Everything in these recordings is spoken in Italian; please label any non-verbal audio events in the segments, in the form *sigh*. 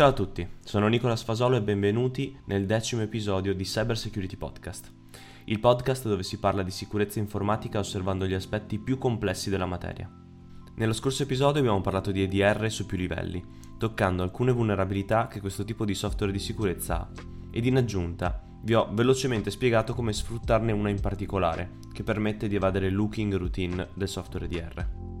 Ciao a tutti, sono Nicola Sfasolo e benvenuti nel decimo episodio di Cyber Security Podcast, il podcast dove si parla di sicurezza informatica osservando gli aspetti più complessi della materia. Nello scorso episodio abbiamo parlato di EDR su più livelli, toccando alcune vulnerabilità che questo tipo di software di sicurezza ha, ed in aggiunta vi ho velocemente spiegato come sfruttarne una in particolare, che permette di evadere il looking routine del software EDR.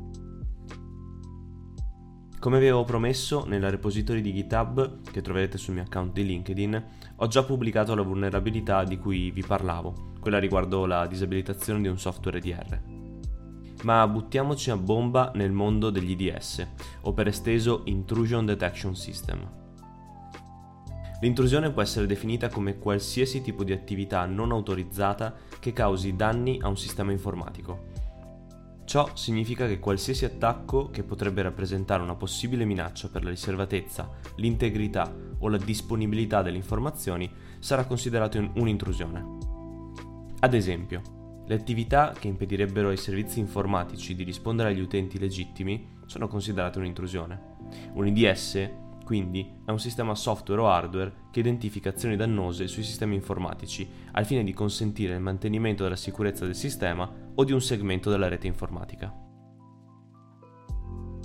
Come avevo promesso, nella repository di GitHub, che troverete sul mio account di LinkedIn, ho già pubblicato la vulnerabilità di cui vi parlavo, quella riguardo la disabilitazione di un software EDR. Ma buttiamoci a bomba nel mondo degli IDS, o per esteso Intrusion Detection System. L'intrusione può essere definita come qualsiasi tipo di attività non autorizzata che causi danni a un sistema informatico, Ciò significa che qualsiasi attacco che potrebbe rappresentare una possibile minaccia per la riservatezza, l'integrità o la disponibilità delle informazioni sarà considerato un'intrusione. Ad esempio, le attività che impedirebbero ai servizi informatici di rispondere agli utenti legittimi sono considerate un'intrusione. Un IDS quindi è un sistema software o hardware che identifica azioni dannose sui sistemi informatici al fine di consentire il mantenimento della sicurezza del sistema o di un segmento della rete informatica.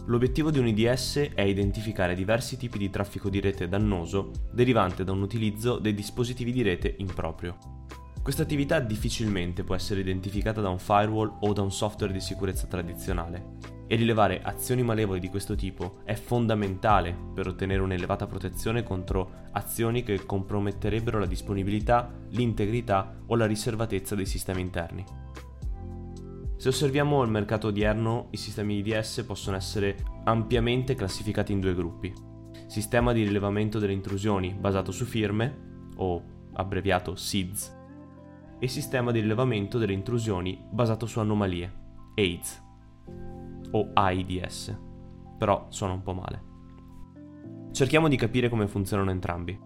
L'obiettivo di un IDS è identificare diversi tipi di traffico di rete dannoso derivante da un utilizzo dei dispositivi di rete improprio. Questa attività difficilmente può essere identificata da un firewall o da un software di sicurezza tradizionale, e rilevare azioni malevole di questo tipo è fondamentale per ottenere un'elevata protezione contro azioni che comprometterebbero la disponibilità, l'integrità o la riservatezza dei sistemi interni. Se osserviamo il mercato odierno, i sistemi IDS possono essere ampiamente classificati in due gruppi. Sistema di rilevamento delle intrusioni basato su firme, o abbreviato SIDS, e sistema di rilevamento delle intrusioni basato su anomalie, AIDS o AIDS, però suona un po' male. Cerchiamo di capire come funzionano entrambi.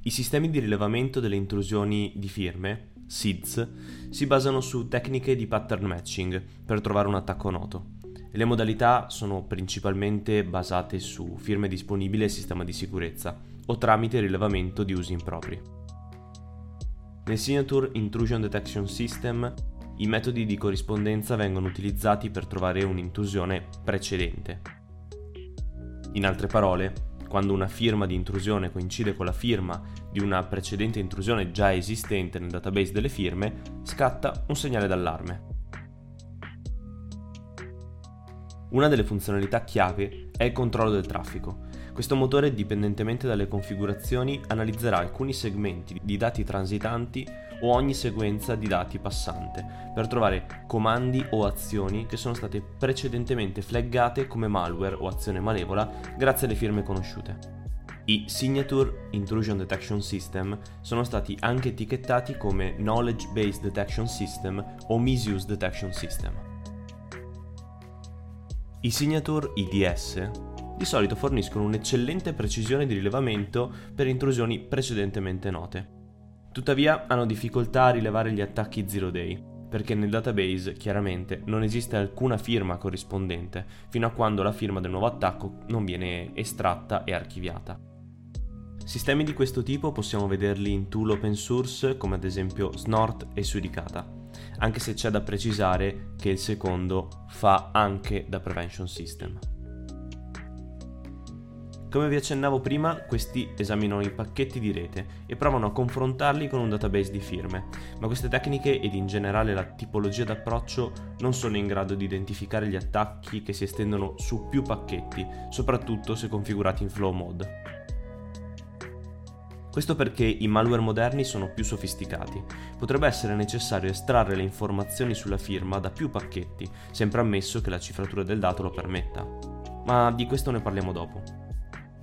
I sistemi di rilevamento delle intrusioni di firme, SIDS, si basano su tecniche di pattern matching per trovare un attacco noto. Le modalità sono principalmente basate su firme disponibili e sistema di sicurezza o tramite rilevamento di usi impropri. Nel Signature Intrusion Detection System i metodi di corrispondenza vengono utilizzati per trovare un'intrusione precedente. In altre parole, quando una firma di intrusione coincide con la firma di una precedente intrusione già esistente nel database delle firme, scatta un segnale d'allarme. Una delle funzionalità chiave è il controllo del traffico, questo motore, dipendentemente dalle configurazioni, analizzerà alcuni segmenti di dati transitanti o ogni sequenza di dati passante per trovare comandi o azioni che sono state precedentemente flaggate come malware o azione malevola grazie alle firme conosciute. I Signature Intrusion Detection System sono stati anche etichettati come Knowledge Based Detection System o Misuse Detection System. I Signature IDS di solito forniscono un'eccellente precisione di rilevamento per intrusioni precedentemente note. Tuttavia hanno difficoltà a rilevare gli attacchi zero day, perché nel database chiaramente non esiste alcuna firma corrispondente fino a quando la firma del nuovo attacco non viene estratta e archiviata. Sistemi di questo tipo possiamo vederli in tool open source come ad esempio Snort e Sudicata, anche se c'è da precisare che il secondo fa anche da prevention system. Come vi accennavo prima, questi esaminano i pacchetti di rete e provano a confrontarli con un database di firme, ma queste tecniche ed in generale la tipologia d'approccio non sono in grado di identificare gli attacchi che si estendono su più pacchetti, soprattutto se configurati in flow mode. Questo perché i malware moderni sono più sofisticati. Potrebbe essere necessario estrarre le informazioni sulla firma da più pacchetti, sempre ammesso che la cifratura del dato lo permetta. Ma di questo ne parliamo dopo.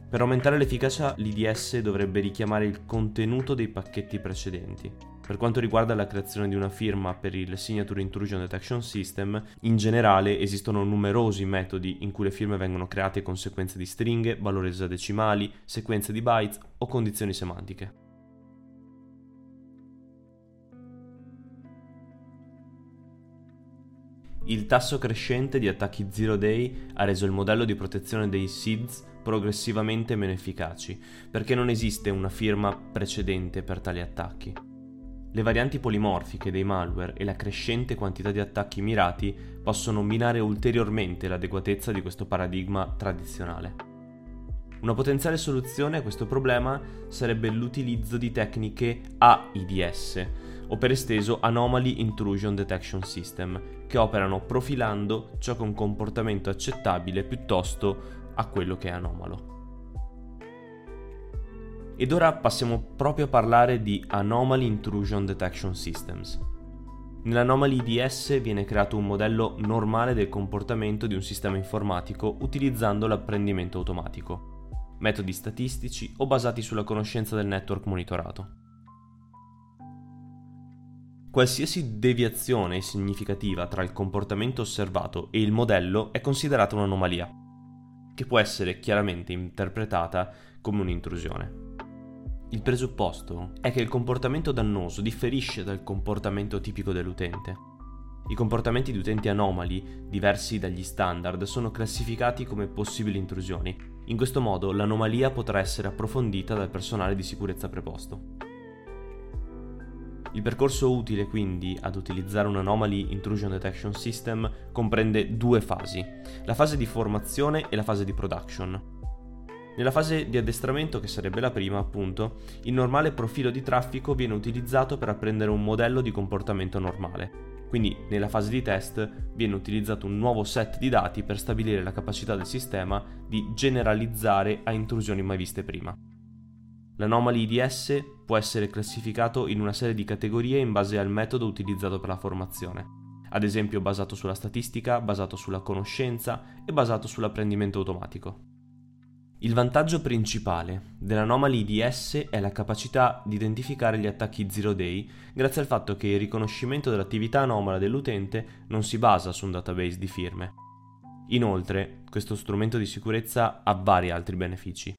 Per aumentare l'efficacia l'IDS dovrebbe richiamare il contenuto dei pacchetti precedenti. Per quanto riguarda la creazione di una firma per il Signature Intrusion Detection System, in generale esistono numerosi metodi in cui le firme vengono create con sequenze di stringhe, valori esadecimali, sequenze di bytes o condizioni semantiche. il tasso crescente di attacchi zero day ha reso il modello di protezione dei SIDS progressivamente meno efficaci, perché non esiste una firma precedente per tali attacchi. Le varianti polimorfiche dei malware e la crescente quantità di attacchi mirati possono minare ulteriormente l'adeguatezza di questo paradigma tradizionale. Una potenziale soluzione a questo problema sarebbe l'utilizzo di tecniche AIDS, o per esteso Anomaly Intrusion Detection System, che operano profilando ciò che è un comportamento accettabile piuttosto a quello che è anomalo. Ed ora passiamo proprio a parlare di Anomaly Intrusion Detection Systems. Nell'Anomaly IDS viene creato un modello normale del comportamento di un sistema informatico utilizzando l'apprendimento automatico, metodi statistici o basati sulla conoscenza del network monitorato. Qualsiasi deviazione significativa tra il comportamento osservato e il modello è considerata un'anomalia, che può essere chiaramente interpretata come un'intrusione. Il presupposto è che il comportamento dannoso differisce dal comportamento tipico dell'utente. I comportamenti di utenti anomali, diversi dagli standard, sono classificati come possibili intrusioni. In questo modo l'anomalia potrà essere approfondita dal personale di sicurezza preposto. Il percorso utile quindi ad utilizzare un Anomaly Intrusion Detection System comprende due fasi, la fase di formazione e la fase di production. Nella fase di addestramento, che sarebbe la prima appunto, il normale profilo di traffico viene utilizzato per apprendere un modello di comportamento normale. Quindi nella fase di test viene utilizzato un nuovo set di dati per stabilire la capacità del sistema di generalizzare a intrusioni mai viste prima. L'anomaly IDS può essere classificato in una serie di categorie in base al metodo utilizzato per la formazione, ad esempio basato sulla statistica, basato sulla conoscenza e basato sull'apprendimento automatico. Il vantaggio principale dell'anomaly IDS è la capacità di identificare gli attacchi zero day grazie al fatto che il riconoscimento dell'attività anomala dell'utente non si basa su un database di firme. Inoltre, questo strumento di sicurezza ha vari altri benefici.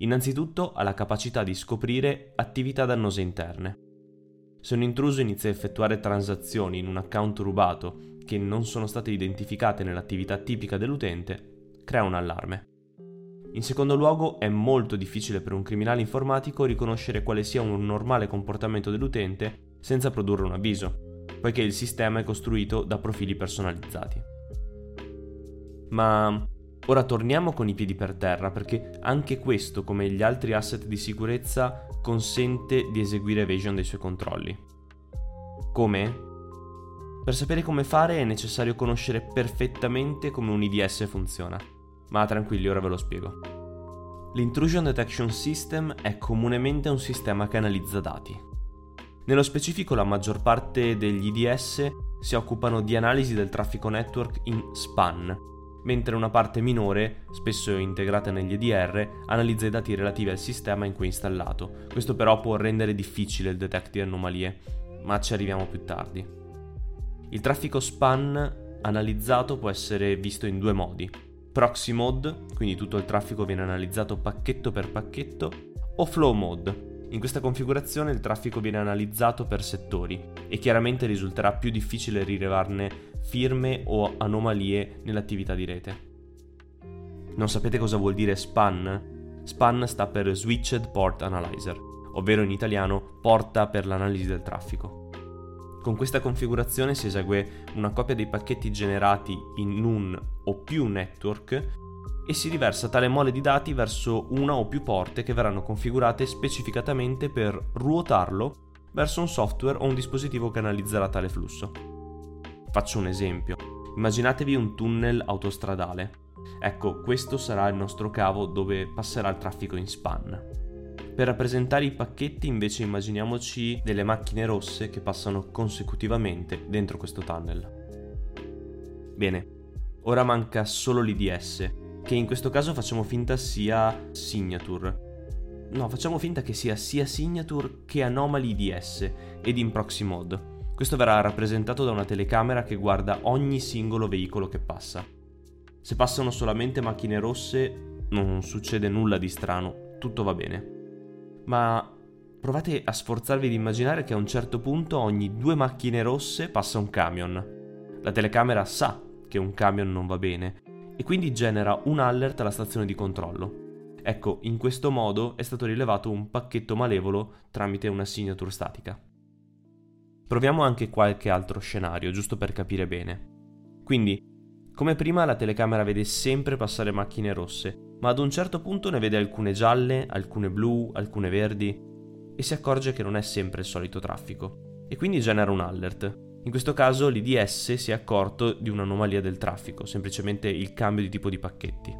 Innanzitutto ha la capacità di scoprire attività dannose interne. Se un intruso inizia a effettuare transazioni in un account rubato che non sono state identificate nell'attività tipica dell'utente, crea un allarme. In secondo luogo è molto difficile per un criminale informatico riconoscere quale sia un normale comportamento dell'utente senza produrre un avviso, poiché il sistema è costruito da profili personalizzati. Ma Ora torniamo con i piedi per terra perché anche questo, come gli altri asset di sicurezza, consente di eseguire evasion dei suoi controlli. Come? Per sapere come fare è necessario conoscere perfettamente come un IDS funziona. Ma tranquilli, ora ve lo spiego. L'Intrusion Detection System è comunemente un sistema che analizza dati. Nello specifico la maggior parte degli IDS si occupano di analisi del traffico network in span, mentre una parte minore, spesso integrata negli EDR, analizza i dati relativi al sistema in cui è installato. Questo però può rendere difficile il detect di anomalie, ma ci arriviamo più tardi. Il traffico span analizzato può essere visto in due modi. Proxy mode, quindi tutto il traffico viene analizzato pacchetto per pacchetto, o flow mode. In questa configurazione il traffico viene analizzato per settori e chiaramente risulterà più difficile rilevarne firme o anomalie nell'attività di rete. Non sapete cosa vuol dire SPAN? SPAN sta per Switched Port Analyzer, ovvero in italiano porta per l'analisi del traffico. Con questa configurazione si esegue una copia dei pacchetti generati in un o più network e si riversa tale mole di dati verso una o più porte che verranno configurate specificatamente per ruotarlo verso un software o un dispositivo che analizzerà tale flusso. Faccio un esempio. Immaginatevi un tunnel autostradale. Ecco, questo sarà il nostro cavo dove passerà il traffico in span. Per rappresentare i pacchetti invece immaginiamoci delle macchine rosse che passano consecutivamente dentro questo tunnel. Bene, ora manca solo l'IDS, che in questo caso facciamo finta sia signature. No, facciamo finta che sia sia signature che anomaly IDS ed in proxy mode. Questo verrà rappresentato da una telecamera che guarda ogni singolo veicolo che passa. Se passano solamente macchine rosse non succede nulla di strano, tutto va bene. Ma provate a sforzarvi di immaginare che a un certo punto ogni due macchine rosse passa un camion. La telecamera sa che un camion non va bene e quindi genera un alert alla stazione di controllo. Ecco, in questo modo è stato rilevato un pacchetto malevolo tramite una signature statica. Proviamo anche qualche altro scenario, giusto per capire bene. Quindi, come prima la telecamera vede sempre passare macchine rosse, ma ad un certo punto ne vede alcune gialle, alcune blu, alcune verdi e si accorge che non è sempre il solito traffico e quindi genera un alert. In questo caso l'IDS si è accorto di un'anomalia del traffico, semplicemente il cambio di tipo di pacchetti.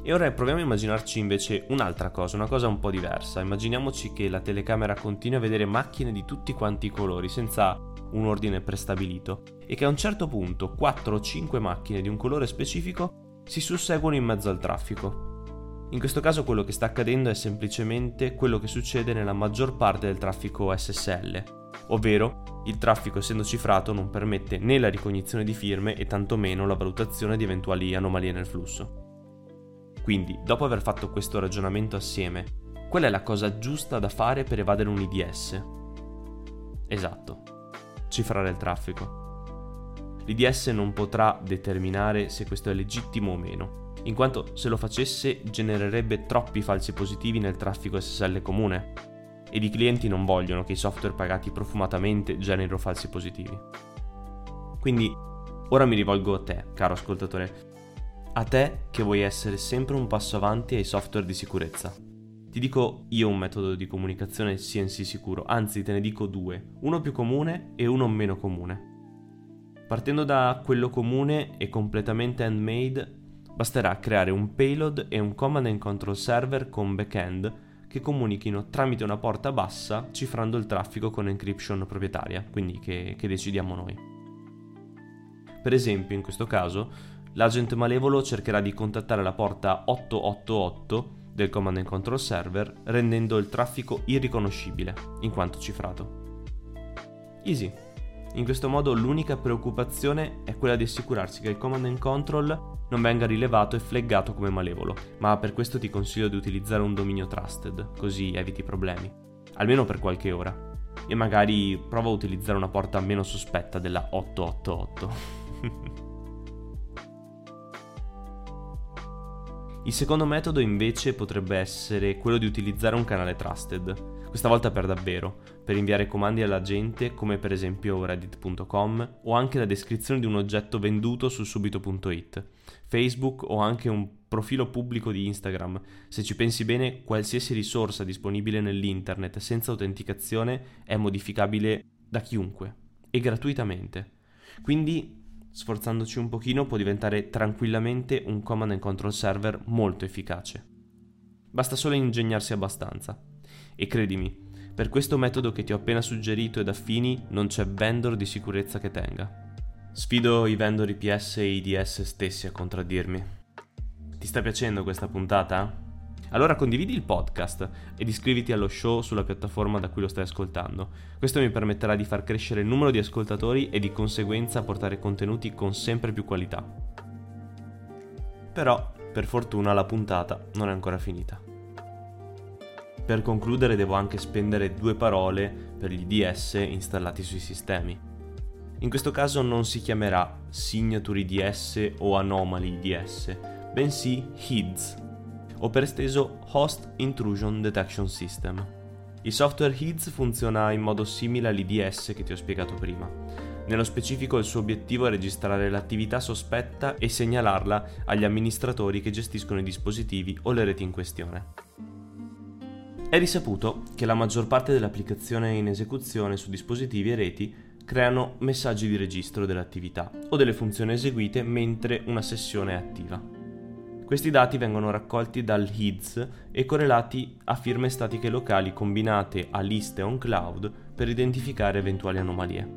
E ora proviamo a immaginarci invece un'altra cosa, una cosa un po' diversa. Immaginiamoci che la telecamera continui a vedere macchine di tutti quanti i colori, senza un ordine prestabilito, e che a un certo punto 4 o 5 macchine di un colore specifico si susseguono in mezzo al traffico. In questo caso quello che sta accadendo è semplicemente quello che succede nella maggior parte del traffico SSL, ovvero il traffico essendo cifrato non permette né la ricognizione di firme e tantomeno la valutazione di eventuali anomalie nel flusso. Quindi, dopo aver fatto questo ragionamento assieme, qual è la cosa giusta da fare per evadere un IDS? Esatto, cifrare il traffico. L'IDS non potrà determinare se questo è legittimo o meno, in quanto se lo facesse genererebbe troppi falsi positivi nel traffico SSL comune, ed i clienti non vogliono che i software pagati profumatamente generino falsi positivi. Quindi ora mi rivolgo a te, caro ascoltatore, a te che vuoi essere sempre un passo avanti ai software di sicurezza. Ti dico io un metodo di comunicazione CNC sicuro, anzi te ne dico due, uno più comune e uno meno comune. Partendo da quello comune e completamente handmade, basterà creare un payload e un command and control server con backend che comunichino tramite una porta bassa cifrando il traffico con encryption proprietaria, quindi che, che decidiamo noi. Per esempio, in questo caso, l'agent malevolo cercherà di contattare la porta 888 del Command and Control Server rendendo il traffico irriconoscibile, in quanto cifrato. Easy. In questo modo l'unica preoccupazione è quella di assicurarsi che il Command and Control non venga rilevato e flaggato come malevolo, ma per questo ti consiglio di utilizzare un dominio trusted, così eviti problemi, almeno per qualche ora. E magari prova a utilizzare una porta meno sospetta della 888. *laughs* Il secondo metodo invece potrebbe essere quello di utilizzare un canale trusted, questa volta per davvero, per inviare comandi alla gente come per esempio reddit.com o anche la descrizione di un oggetto venduto su subito.it, Facebook o anche un profilo pubblico di Instagram. Se ci pensi bene, qualsiasi risorsa disponibile nell'internet senza autenticazione è modificabile da chiunque e gratuitamente. Quindi sforzandoci un pochino, può diventare tranquillamente un command and control server molto efficace. Basta solo ingegnarsi abbastanza. E credimi, per questo metodo che ti ho appena suggerito ed affini non c'è vendor di sicurezza che tenga. Sfido i vendor IPS e IDS stessi a contraddirmi. Ti sta piacendo questa puntata? Allora condividi il podcast ed iscriviti allo show sulla piattaforma da cui lo stai ascoltando. Questo mi permetterà di far crescere il numero di ascoltatori e di conseguenza portare contenuti con sempre più qualità. Però, per fortuna, la puntata non è ancora finita. Per concludere devo anche spendere due parole per gli IDS installati sui sistemi. In questo caso non si chiamerà Signature IDS o Anomaly IDS, bensì HIDS o per esteso Host Intrusion Detection System. Il software HIDS funziona in modo simile all'IDS che ti ho spiegato prima. Nello specifico il suo obiettivo è registrare l'attività sospetta e segnalarla agli amministratori che gestiscono i dispositivi o le reti in questione. È risaputo che la maggior parte delle applicazioni in esecuzione su dispositivi e reti creano messaggi di registro dell'attività o delle funzioni eseguite mentre una sessione è attiva. Questi dati vengono raccolti dal HIDS e correlati a firme statiche locali combinate a liste on cloud per identificare eventuali anomalie.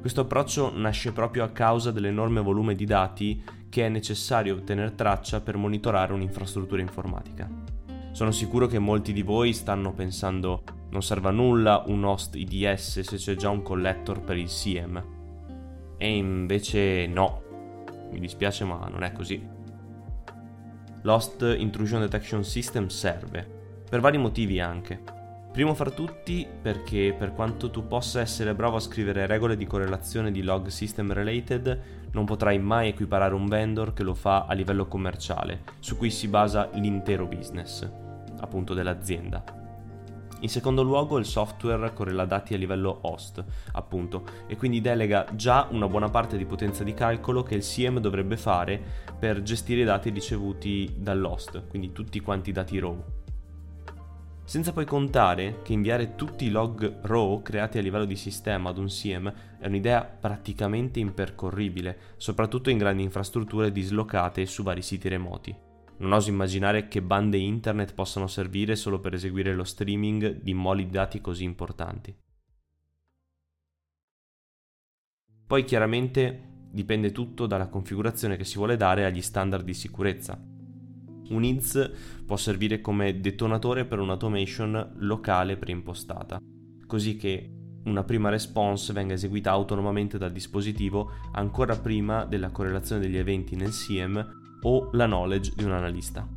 Questo approccio nasce proprio a causa dell'enorme volume di dati che è necessario tenere traccia per monitorare un'infrastruttura informatica. Sono sicuro che molti di voi stanno pensando non serve a nulla un host IDS se c'è già un collector per il SIEM. E invece no, mi dispiace ma non è così. L'Host Intrusion Detection System serve, per vari motivi anche. Primo fra tutti perché per quanto tu possa essere bravo a scrivere regole di correlazione di log system related, non potrai mai equiparare un vendor che lo fa a livello commerciale, su cui si basa l'intero business, appunto dell'azienda. In secondo luogo il software correla dati a livello host, appunto, e quindi delega già una buona parte di potenza di calcolo che il CM dovrebbe fare per gestire i dati ricevuti dall'host, quindi tutti quanti i dati raw. Senza poi contare che inviare tutti i log raw creati a livello di sistema ad un SIEM è un'idea praticamente impercorribile, soprattutto in grandi infrastrutture dislocate su vari siti remoti. Non oso immaginare che bande internet possano servire solo per eseguire lo streaming di moli di dati così importanti. Poi chiaramente dipende tutto dalla configurazione che si vuole dare agli standard di sicurezza. Un INS può servire come detonatore per un'automation locale preimpostata, così che una prima response venga eseguita autonomamente dal dispositivo ancora prima della correlazione degli eventi nel SIEM o la knowledge di un analista.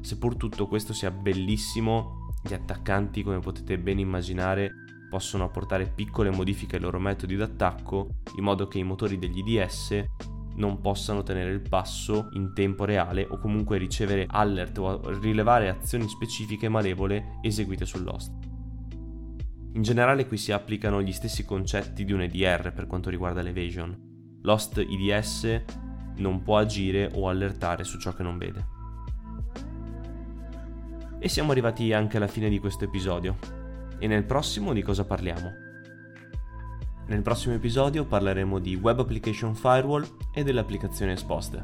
Seppur tutto questo sia bellissimo, gli attaccanti, come potete ben immaginare, possono apportare piccole modifiche ai loro metodi d'attacco in modo che i motori degli IDS non possano tenere il passo in tempo reale o comunque ricevere alert o rilevare azioni specifiche malevole eseguite sull'host. In generale qui si applicano gli stessi concetti di un EDR per quanto riguarda l'evasion. L'host IDS non può agire o allertare su ciò che non vede. E siamo arrivati anche alla fine di questo episodio. E nel prossimo di cosa parliamo? Nel prossimo episodio parleremo di Web Application Firewall e delle applicazioni esposte.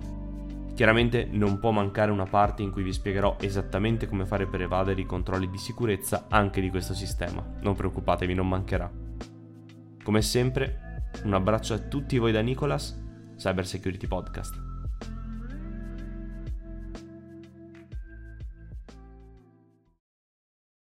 Chiaramente non può mancare una parte in cui vi spiegherò esattamente come fare per evadere i controlli di sicurezza anche di questo sistema. Non preoccupatevi, non mancherà. Come sempre, un abbraccio a tutti voi da Nicolas, Cyber Security Podcast.